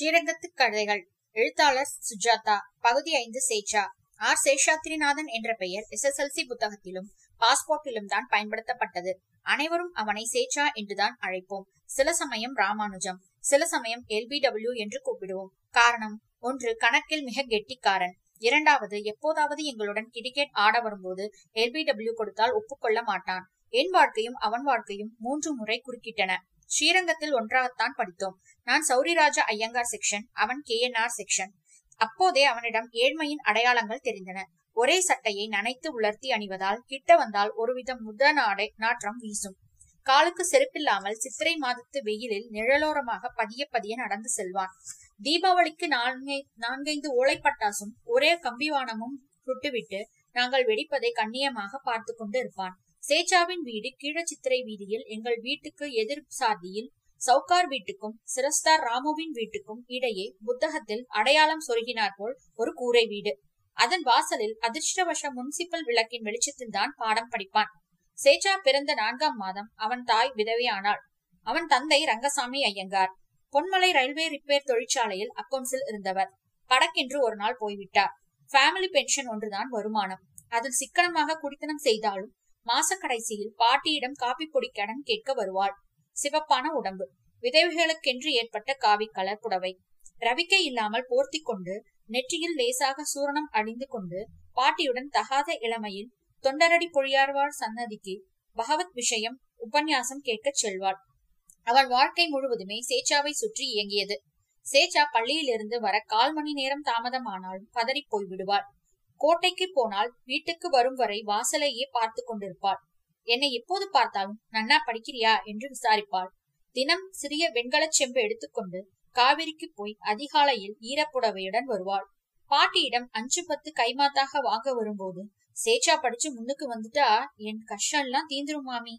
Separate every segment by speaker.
Speaker 1: ஸ்ரீரங்கத்து கதைகள் எழுத்தாளர் சுஜாதா பகுதி ஐந்து சேச்சா. ஆர். சேஷாத்ரிநாதன் என்ற பெயர் எஸ்எஸ்எல்சி புத்தகத்திலும் பாஸ்போர்ட்டிலும் தான் பயன்படுத்தப்பட்டது. அனைவரும் அவனை சேச்சா என்றுதான் அழைப்போம். சில சமயம் ராமானுஜம் சில சமயம் எல்பிடபிள்யூ என்று கூப்பிடுவோம். காரணம் ஒன்று கணக்கில் மிக கெட்டிக்காரன். இரண்டாவது எப்போதாவது எங்களுடன் கிரிக்கெட் ஆட வரும்போது எல்பிடபிள்யூ கொடுத்தால் ஒப்புக்கொள்ள மாட்டான். என் வாழ்க்கையும் அவன் வாழ்க்கையும் மூன்று முறை குறுக்கிட்டன. ஸ்ரீரங்கத்தில் ஒன்றாகத்தான் படித்தோம். நான் சௌரிராஜா ஐயங்கார் செக்ஷன் அவன் கேஎன்ஆர் செக்ஷன் அப்போதே அவனிடம் ஏழ்மையின் அடையாளங்கள் தெரிந்தன. ஒரே சட்டையை நனைத்து உலர்த்தி அணிவதால் கிட்ட வந்தால் ஒருவிதம் முத நாடை நாற்றம் வீசும். காலுக்கு செருப்பில்லாமல் சித்திரை மாதத்து வெயிலில் நிழலோரமாக பதிய பதிய நடந்து செல்வான். தீபாவளிக்கு நான்கை நான்கைந்து ஓலைப்பட்டாசும் ஒரே கம்பிவானமும் சுட்டுவிட்டு நாங்கள் வெடிப்பதை கண்ணியமாக பார்த்து கொண்டு இருப்பான். சேச்சாவின் வீடு கீழச்சித்திரை வீதியில் எங்கள் வீட்டுக்கு எதிர் சாதியில் சவுகார் வீட்டுக்கும் சிரஸ்தார் ராமுவின் வீட்டுக்கும் இடையே புத்தகத்தில் அடையாளம் சொருகினார் போல் ஒரு கூரை வீடு. அதன் வாசலில் அதிர்ஷ்டவச முனிசிபல் விளக்கின் வெளிச்சத்தில் தான் பாடம் படிப்பான். சேச்சா பிறந்த நான்காம் மாதம் அவன் தாய் விதவையானாள். அவன் தந்தை ரங்கசாமி ஐயங்கார். பொன்மலை ரயில்வே ரிப்பேர் தொழிற்சாலையில் அக்கௌண்ட்ஸில் இருந்தவர். படக்கென்று ஒரு நாள் போய்விட்டார். ஃபேமிலி பென்ஷன் ஒன்றுதான் வருமானம். அதில் சிக்கனமாக குடித்தனம் செய்தாலும் மாசக்கடைசியில் பாட்டியிடம் காப்பி பொடி கடன் கேட்க வருவாள். சிவப்பான உடம்பு. விதவைகளுக்கென்று ஏற்பட்ட காவி கலர் புடவை. ரவிக்கை இல்லாமல் போர்த்தி கொண்டு நெற்றியில் லேசாக சூரணம் அணிந்து கொண்டு பாட்டியுடன் தகாத இளமையில் தொண்டரடி பொழியார்வாள் சன்னதிக்கு பகவத் விஷயம் உபன்யாசம் கேட்கச் செல்வாள். அவள் வாழ்க்கை முழுவதுமே சேச்சாவை சுற்றி இயங்கியது. சேச்சா பள்ளியிலிருந்து வர கால் மணி நேரம் தாமதமானாலும் பதறி போய் விடுவாள் கோட்டைக்கு போனால் வீட்டுக்கு வரும் வரை வாசலையே பார்த்து கொண்டிருப்பாள். என்னை எப்போது பார்த்தாலும் நன்னா படிக்கிறியா? என்று விசாரிப்பாள். தினம் சிறிய வெண்கலச் செம்பு எடுத்துக்கொண்டு காவிரிக்கு போய் அதிகாலையில் ஈரப்புடவையுடன் வருவாள். பாட்டியிடம் அஞ்சு பத்து கைமாத்தாக வாங்க வரும்போது சேச்சா படிச்சு முன்னுக்கு வந்துட்டா? என் கஷ்டம் எல்லாம் தீந்துரும் மாமி.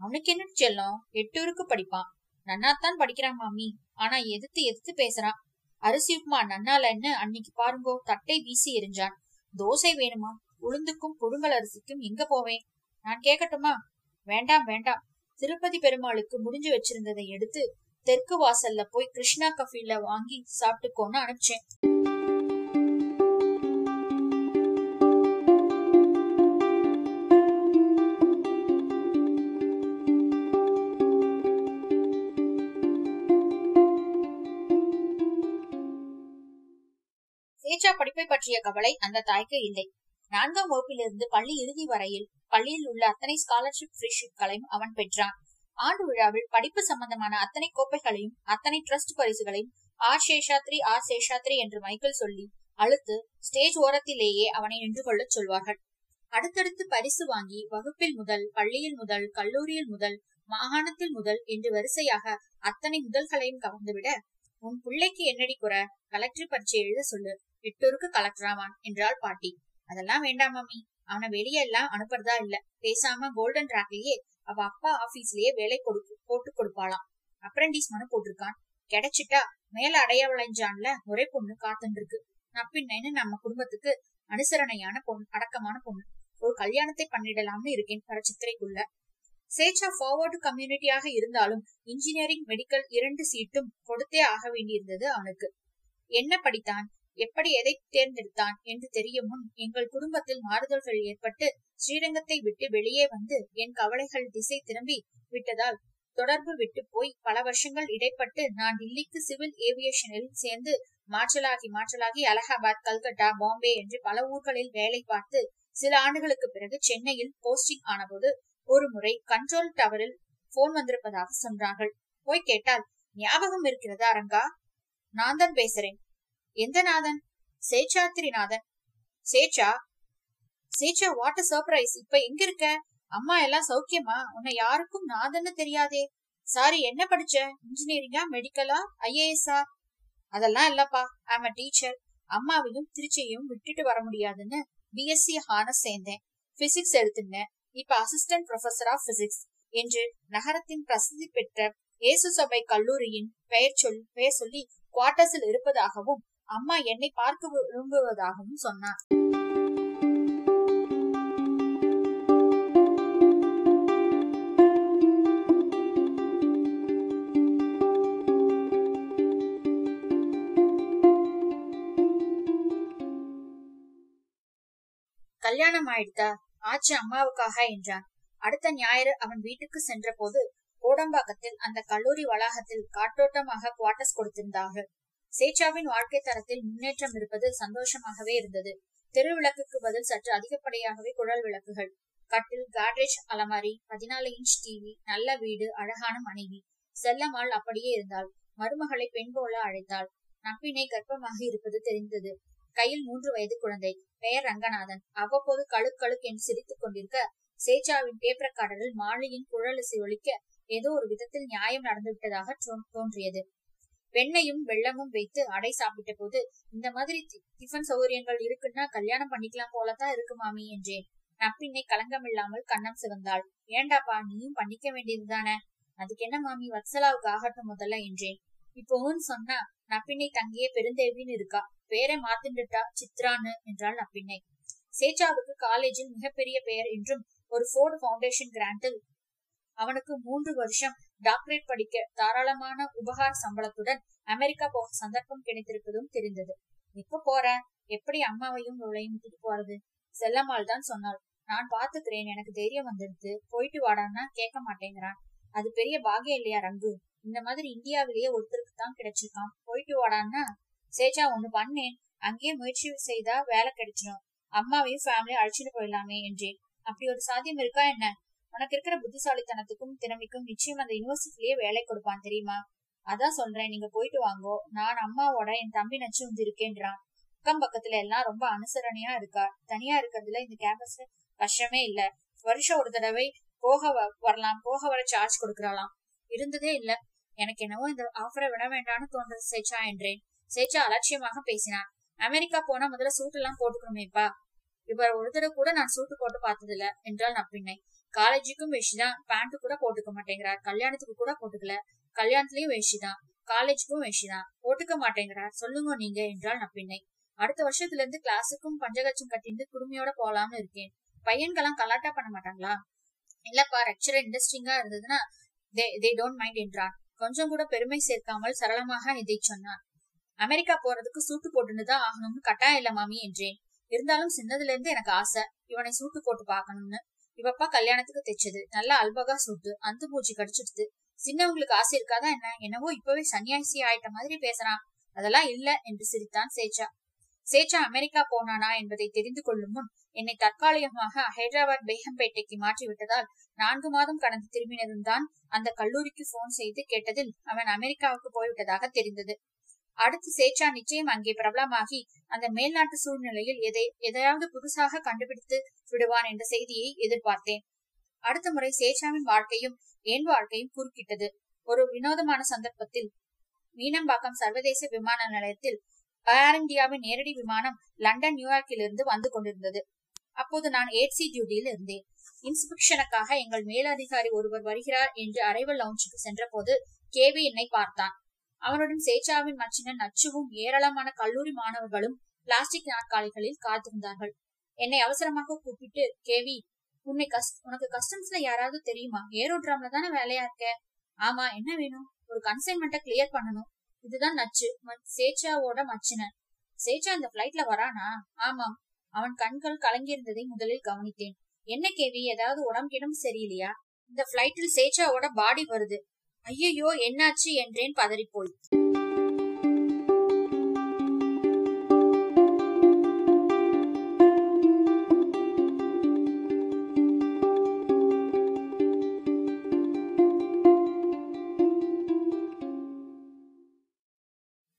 Speaker 1: அவனுக்கு என்ன செல்லம்? எட்டூருக்கு படிப்பான். நன்னாத்தான் படிக்கிறான் மாமி. ஆனா எதிர்த்து எதிர்த்து பேசுறான். அரிசி உப்புமா நன்னாலன்னு அன்னைக்கு பாருங்கோ தட்டை வீசி எரிஞ்சான். தோசை வேணுமா? உளுந்துக்கும் புழுங்கல் அரிசிக்கும் எங்க போவேன்? நான் கேட்கட்டுமா வேண்டாம் வேண்டாம். திருப்பதி பெருமாளுக்கு முடிஞ்சு வச்சிருந்ததை எடுத்து தெற்கு வாசல்ல போய் கிருஷ்ணா கஃபில வாங்கி சாப்பிட்டுக்கோன்னு அனுப்பிச்சேன். பரீட்சா படிப்பை பற்றிய கவலை அந்த தாய்க்கு இல்லை. நான்காம் வகுப்பிலிருந்து பள்ளி இறுதி வரையில் பள்ளியில் உள்ள அத்தனை ஸ்காலர்ஷிப் ஃப்ரீஷிப்களையும் அவன் பெற்றான். ஆண்டு விழாவில் படிப்பு சம்பந்தமான அத்தனை கோப்பைகளையும் அத்தனை ட்ரஸ்ட் பரிசுகளையும் ஆர் சேஷாத்ரி ஆர் சேஷாத்ரி என்று மைக்கேல் சொல்லி அழுத்து ஸ்டேஜ் ஓரத்திலேயே அவனை நின்று கொள்ளச் சொல்வார்கள். அடுத்தடுத்து பரிசு வாங்கி வகுப்பில் முதல் பள்ளியில் முதல் கல்லூரியில் முதல் மாகாணத்தில் முதல் என்று வரிசையாக அத்தனை முதல்களையும் கவர்ந்துவிட உன் பிள்ளைக்கு என்னடி குறை? கலெக்டர் பரீட்சை எழுத சொல்லு. எட்டூருக்கு கலெக்டராவான் என்றாள் பாட்டி. அதெல்லாம் வேண்டாம் மம்மி அவனை வெளியே எல்லாம் அனுப்புறதா இல்ல. பேசாம கோல்டன் ட்ராக்லயே அவ அப்பா ஆபீஸ்லயே வேலை கொடுக்கு போட்டு கொடுப்பாளாம். அப்ரண்டிஸ் மனு போட்டிருக்கான். கிடைச்சிட்டா மேல அடைய விளைஞ்சான்ல ஒரே பொண்ணு காத்துட்டு இருக்கு நப்பின்னு நம்ம குடும்பத்துக்கு அனுசரணையான பொண்ணு அடக்கமான பொண்ணு? ஒரு கல்யாணத்தை பண்ணிடலாம்னு இருக்கேன் வர சித்திரைக்குள்ள சேச்சா ஃபார்வர்டு கம்யூனிட்டியாக இருந்தாலும் இன்ஜினியரிங் மெடிக்கல் இரண்டு சீட்டும் கொடுத்தே ஆக வேண்டியிருந்தது அவனுக்கு. என்ன படித்தான்? எப்படி எதை தேர்ந்தெடுத்தான் என்று தெரியும் முன் எங்கள் குடும்பத்தில் மாறுதல்கள் ஏற்பட்டு ஸ்ரீரங்கத்தை விட்டு வெளியே வந்து என் கவலைகள் திசை திரும்பி விட்டதால் தொடர்பு விட்டு போய் பல வருஷங்கள் இடைப்பட்டு நான் டில்லிக்கு சிவில் ஏவியேஷனில் சேர்ந்து மாற்றலாகி மாற்றலாகி அலகாபாத் கல்கட்டா பாம்பே என்று பல ஊர்களில் வேலை பார்த்து சில ஆண்டுகளுக்கு பிறகு சென்னையில் போஸ்டிங் ஆனபோது ஒரு முறை கண்ட்ரோல் டவரில் போன் வந்திருப்பதாக சொன்னார்கள். போய் கேட்டால் ஞாபகம் இருக்கிறதா ரங்கா? நான் தான் பேசுறேன். எந்த நாதன்? சேச்சாத்திரிநாதன் சேச்சா? சேச்சா வாட் சர்ப்ரைஸ் இப்ப எங்க இருக்க? அம்மா எல்லாம் சௌக்கியமா? உன்னை யாருக்கும் நாதன்னு தெரியாதே. சாரி என்ன படிச்ச? இன்ஜினியரிங்கா மெடிக்கலா ஐஏஎஸ்ஆ அதெல்லாம் இல்லப்பா. ஐம் அ டீச்சர் அம்மாவையும் திருச்சியையும் விட்டுட்டு வர முடியாதுன்னு பிஎஸ்சி ஹானஸ் சேர்ந்தேன். பிசிக்ஸ் எடுத்துனேன். இப்ப அசிஸ்டன்ட் ப்ரொஃபசர் ஆஃப் பிசிக்ஸ் என்று நகரத்தின் பிரசித்தி பெற்ற இயேசு சபை கல்லூரியின் பெயர் சொல் பெயர் சொல்லி குவார்டர்ஸில் இருப்பதாகவும் அம்மா என்னை பார்க்க விரும்புவதாகவும் சொன்னார் கல்யாணம் ஆயிடுதா ஆச்சு அம்மாவுக்காக என்றான். அடுத்த ஞாயிறு அவன் வீட்டுக்கு சென்ற போது கோடம்பாக்கத்தில் அந்த கல்லூரி வளாகத்தில் காட்டோட்டமாக குவார்டர்ஸ் கொடுத்திருந்தார்கள். சேச்சாவின் வாழ்க்கை தரத்தில் முன்னேற்றம் இருப்பது சந்தோஷமாகவே இருந்தது. தெரு விளக்குக்கு பதில் சற்று அதிகப்படியாகவே குழல் விளக்குகள். கட்டில் காட்ரேஜ் அலமாரி பதினாலு இன்ச் டிவி நல்ல வீடு அழகான மனைவி. செல்லம்மாள் அப்படியே இருந்தாள். மருமகளை பெண் போல அழைத்தாள். நப்பினை கர்ப்பமாக இருப்பது தெரிந்தது. கையில் மூன்று வயது குழந்தை. பெயர் ரங்கநாதன். அவ்வப்போது கழுக் கழுக் என்று சிரித்துக் கொண்டிருக்க சேச்சாவின் டேப் ரெக்கார்டரில் மாளியின் குழலிசை ஒழிக்க ஏதோ ஒரு விதத்தில் நியாயம் நடந்துவிட்டதாக தோன்றியது. வெண்ணையும் வெள்ளமும் வைத்து அடை சாப்பிட்ட போது இந்த மாதிரி டிஃபன் சௌகரியங்கள் இருக்குன்னா கல்யாணம் பண்ணிக்கலாம் போலதான் இருக்கு மாமி என்றேன். நப்பின்னை கலங்கமில்லாமல் கண்ணம் சிவந்தாள். ஏண்டாப்பா நீயும் பண்ணிக்க வேண்டியதுதானே அதுக்கு என்ன மாமி வத்சலாவுக்கு ஆகட்டும் முதல்ல என்றேன். இப்போன்னு சொன்னா நப்பிண்ணை தங்கியே பெருந்தேவின்னு இருக்கா? பேரை மாத்திண்டுட்டா சித்ரான்னு என்றாள் நப்பிண்ணை. சேச்சாவுக்கு காலேஜில் மிகப்பெரிய பெயர் என்றும் ஒரு ஃபோர்டு பவுண்டேஷன் கிராண்டில் அவனுக்கு மூன்று வருஷம் டாக்டரேட் படிக்க தாராளமான உபகார சம்பளத்துடன் அமெரிக்கா போக சந்தர்ப்பம் கிடைத்திருப்பதும் தெரிந்தது. எப்ப போற? எப்படி அம்மாவையும் இவளையும் விட்டுட்டு போறது? செல்லம்மாள் தான் சொன்னாள். நான் பாத்துக்கிறேன். எனக்கு தைரியம் வந்துடுது போயிட்டு வாடான்னா கேட்க மாட்டேங்கிறான். அது பெரிய பாகியம் இல்லையா ரங்கு? இந்த மாதிரி இந்தியாவிலேயே ஒருத்தருக்கு தான் கிடைச்சிருக்கான் போயிட்டு வாடான்னா? சேச்சா ஒண்ணு பண்ணேன். அங்கேயே முயற்சி செய்தா வேலை கிடைச்சிடும் அம்மாவையும் ஃபேமிலியும் அழைச்சிட்டு போயிடலாமே என்றேன். அப்படி ஒரு சாத்தியம் இருக்கா என்ன? உனக்கு இருக்கிற புத்திசாலித்தனத்துக்கும் திறமைக்கும் நிச்சயம் அந்த யூனிவர்சிட்டிலேயே வேலை கொடுப்பான் தெரியுமா? அதான் சொல்றேன் நீங்க போயிட்டு வாங்கோ. நான் அம்மாவோட என் தம்பி நச்சு வந்து இருக்கேன்றான் அக்கம் பக்கத்துல எல்லாம் ரொம்ப அனுசரணையா இருக்கா? தனியா இருக்கிறதுல இந்த கேம்பஸ்ல கஷ்டமே இல்ல. வருஷம் ஒரு தடவை போக வரலாம். போக வர சார்ஜ் கொடுக்கறலாம். இருந்ததே இல்ல. எனக்கு என்னவோ இந்த ஆஃபரை விட வேண்டாம்னு தோன்றது சேச்சா என்றேன். சேச்சா அலட்சியமாக பேசினான். அமெரிக்கா போனா முதல்ல சூட் எல்லாம் போட்டுக்கணுமேப்பா. இவர் ஒரு தடவை கூட நான் சூட்டு போட்டு பார்த்ததில்ல. என்றால் நப்பின்னை காலேஜுக்கும் வேஷ்டிதான். பேண்ட் கூட போட்டுக்க மாட்டேங்கிறார். கல்யாணத்துக்கு கூட போட்டுக்கல. கல்யாணத்துலயும் வேஷ்டிதான். காலேஜுக்கும் வேஷ்டிதான். போட்டுக்க மாட்டேங்கிறார். சொல்லுங்க நீங்க என்றால் நப்பின்னை அடுத்த வருஷத்துல இருந்து கிளாஸுக்கும் பஞ்சகச்சம் கட்டிட்டு குடுமையோட போலாம்னு இருக்கேன். பையன்கெல்லாம் கலாட்டா பண்ண மாட்டாங்களா? இல்லப்பா லெக்சரர் இன்ட்ரெஸ்டிங்கா இருந்ததுன்னா தே தே டோன்ட் மைண்ட் என்றான். கொஞ்சம் கூட பெருமை சேர்க்காமல் சரளமாக இதை சொன்னான். அமெரிக்கா போறதுக்கு சூட்டு போட்டுன்னு தான் ஆகணும்னு கட்டாயம் இல்ல மாமி என்றேன். இருந்தாலும் சின்னதுல இருந்து எனக்கு ஆசை. இவனை சூட்டு போட்டு பாக்கணும்னு இவப்பா கல்யாணத்துக்கு தைச்சது. நல்லா அல்பகா சுட்டு அந்த பூச்சி கடிச்சிடுது. சின்னவங்களுக்கு ஆசை இருக்காதா என்ன? என்னவோ இப்பவே சன்னியாசி ஆயிட்ட மாதிரி பேசுறான். அதெல்லாம் இல்ல என்று சிரித்தான் சேச்சா. சேச்சா அமெரிக்கா போனானா? என்பதை தெரிந்து கொள்ளும் முன் என்னை தற்காலிகமாக ஹைதராபாத் பேகம்பேட்டைக்கு மாற்றி விட்டதால் நான்கு மாதம் கடந்து திரும்பினதும் தான் அந்த கல்லூரிக்கு போன் செய்து கேட்டதில் அவன் அமெரிக்காவுக்கு போய்விட்டதாக தெரிந்தது. அடுத்து சேச்சா நிச்சயம் அங்கே பிரபலமாகி அந்த மேல்நாட்டு சூழ்நிலையில் எதை எதையாவது புதுசாக கண்டுபிடித்து விடுவான் என்ற செய்தியை எதிர்பார்த்தேன். அடுத்த முறை சேச்சாவின் வாழ்க்கையும் என் வாழ்க்கையும் குறுக்கிட்டது. ஒரு வினோதமான சந்தர்ப்பத்தில் மீனம்பாக்கம் சர்வதேச விமான நிலையத்தில் ஏர் இந்தியாவின் நேரடி விமானம் லண்டன் நியூயார்க்கிலிருந்து வந்து கொண்டிருந்தது. அப்போது நான் ஏட்சி டியூட்டியில் இருந்தேன். இன்ஸ்பெக்ஷனுக்காக எங்கள் மேலதிகாரி ஒருவர் வருகிறார் என்று அரைவல் லவுஞ்சுக்கு சென்ற போது கேவி என்னை பார்த்தான். அவனுடன் சேச்சாவின் மச்சினன் நச்சுவும் ஏராளமான கல்லூரி மாணவர்களும் பிளாஸ்டிக் நாற்காலிகளில் காத்திருந்தார்கள். என்னை அவசரமாக கூப்பிட்டு கேவி உன்னை உனக்கு கஸ்டம்ஸ்ல யாராவது தெரியுமா? ஏரோட்ராம்ல தானே வேலையா இருக்க? ஆமா என்ன வேணும்? ஒரு கன்சைன்மெண்ட்டை கிளியர் பண்ணணும். இதுதான் நச்சு சேச்சாவோட மச்சினன் சேச்சா இந்த பிளைட்ல வரானா? ஆமாம். அவன் கண்கள் கலங்கியிருந்ததை முதலில் கவனித்தேன். என்ன கேவி? ஏதாவது உடம்பிடம் சரியில்லையா? இந்த பிளைட்டில் சேச்சாவோட பாடி வருது. ஐயையோ என்னாச்சு என்றேன் பதறிப்போய்.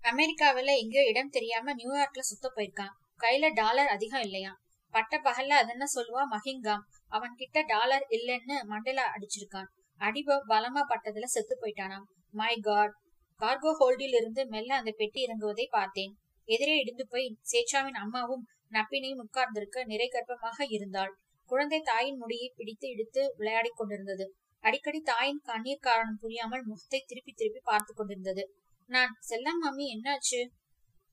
Speaker 1: அமெரிக்காவில எங்கேயோ இடம் தெரியாம நியூயார்க்ல சுத்த போயிருக்கான். கையில டாலர் அதிகம் இல்லையா பட்ட பகல்ல அது என்ன சொல்லுவா மஹிங்காம் அவன் கிட்ட டாலர் இல்லைன்னு மண்டல அடிச்சிருக்கான். அடிப பலமா பட்டதுல செத்து போயிட்டானாம். மை காட் கார்கோ ஹோல்டில் இருந்து மெல்ல அந்த பெட்டி இறங்குவதை பார்த்தேன். எதிரே இடிந்து போய் சேச்சாவின் அம்மாவும் நப்பினையும் உட்கார்ந்திருக்க நிறை கர்ப்பமாக இருந்தாள். குழந்தை தாயின் முடியை பிடித்து இடித்து விளையாடி கொண்டிருந்தது. அடிக்கடி தாயின் கண்ணீர் காரணம் புரியாமல் முகத்தை திருப்பி திருப்பி பார்த்து கொண்டிருந்தது. நான் செல்லம் மாமி என்னாச்சு?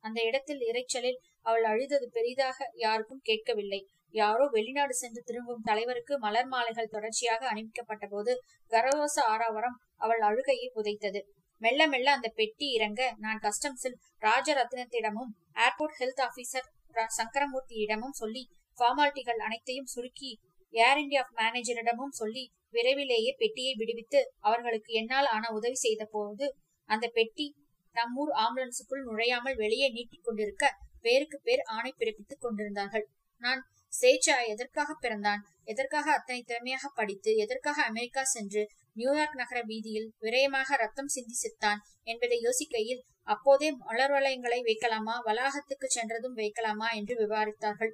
Speaker 1: அந்த இடத்தில் இறைச்சலில் அவள் அழுதது பெரிதாக யாருக்கும் கேட்கவில்லை. யாரோ வெளிநாடு சென்று திரும்பும் தலைவருக்கு மலர் மாலைகள் தொடர்ச்சியாக அனுப்பிக்கப்பட்ட போது கரகோச ஆராவரம் அவள் அழுகையை புதைத்தது. மெல்ல மெல்ல அந்த பெட்டி இறங்க நான் கஸ்டம்ஸில் ராஜரத்னத்திடமும் ஏர்போர்ட் ஹெல்த் ஆபீசர் சங்கரமூர்த்தியிடமும் சொல்லி ஃபார்மாலிட்டிகள் அனைத்தையும் சுருக்கி ஏர் இந்தியா மேனேஜரிடமும் சொல்லி விரைவிலேயே பெட்டியை விடுவித்து அவர்களுக்கு என்னால் ஆன உதவி செய்த போது அந்த பெட்டி நம்மூர் ஆம்புலன்ஸுக்குள் நுழையாமல் வெளியே நீட்டிக் கொண்டிருக்க பேருக்கு பேர் ஆணை பிறப்பித்துக் கொண்டிருந்தார்கள். நான் சேச்சா எதற்காக பிறந்தான்? எதற்காக அத்தனை திறமையாக படித்து எதற்காக அமெரிக்கா சென்று நியூயார்க் நகர வீதியில் விரயமாக ரத்தம் சிந்தி செத்தான் என்பதை யோசிக்கையில் அப்போதே மலர் வளையங்களை வைக்கலாமா? வளாகத்துக்கு சென்றதும் வைக்கலாமா? என்று விவாதித்தார்கள்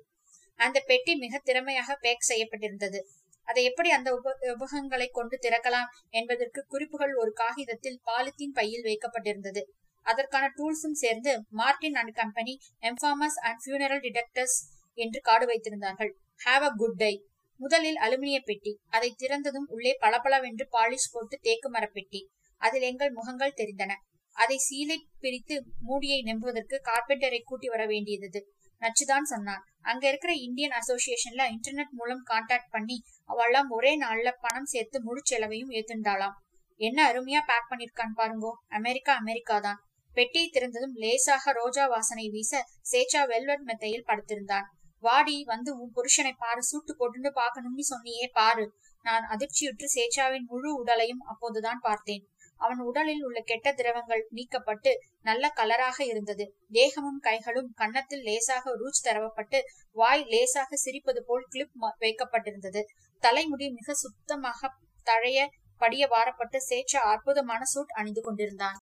Speaker 1: அந்த பெட்டி மிக திறமையாக பேக் செய்யப்பட்டிருந்தது. அதை எப்படி அந்த உப உபகங்களை கொண்டு திறக்கலாம்? என்பதற்கு குறிப்புகள் ஒரு காகிதத்தில் பாலித்தீன் பையில் வைக்கப்பட்டிருந்தது. அதற்கான டூல்ஸும் சேர்ந்து Martin and company embalmers and funeral directors என்று காடு வைத்திருந்தார்கள். ஹாவ் அ குட் டை முதலில் அலுமினிய பெட்டி அதை திறந்ததும் உள்ளே பளபளவென்று பாலிஷ் போட்டு தேக்கு மரப்பெட்டி அதில் எங்கள் முகங்கள் தெரிந்தன. அதை சீலை பிரித்து மூடியை நம்புவதற்கு கார்பெண்டரை கூட்டி வர வேண்டியது நச்சுதான் சொன்னான். அங்க இருக்கிற இந்தியன் அசோசியேஷன்ல இன்டர்நெட் மூலம் கான்டாக்ட் பண்ணி அவெல்லாம் ஒரே நாள்ல பணம் சேர்த்து முழு செலவையும் ஏத்துண்டாளாம். என்ன அருமையா பேக் பண்ணிருக்கான் பாருங்கோ. அமெரிக்கா அமெரிக்கா தான் பெட்டியை திறந்ததும் லேசாக ரோஜா வாசனை வீச சேச்சா வெல்வெட் மெத்தையில் படுத்திருந்தான். வாடி வந்து உன் புருஷனை பாரு சூட்டு போட்டுன்னு பார்க்கணும்னு சொன்னியே பாரு. நான் அதிர்ச்சியுற்று சேச்சாவின் முழு உடலையும் அப்போதுதான் பார்த்தேன். அவன் உடலில் உள்ள கெட்ட திரவங்கள் நீக்கப்பட்டு நல்ல கலராக இருந்தது. தேகமும் கைகளும் கன்னத்தில் லேசாக ரூச் தரவப்பட்டு வாய் லேசாக சிரிப்பது போல் கிளிப் வைக்கப்பட்டிருந்தது. தலைமுடி மிக சுத்தமாக தழைய படிய வாரப்பட்டு சேச்சா அற்புதமான சூட் அணிந்து கொண்டிருந்தான்.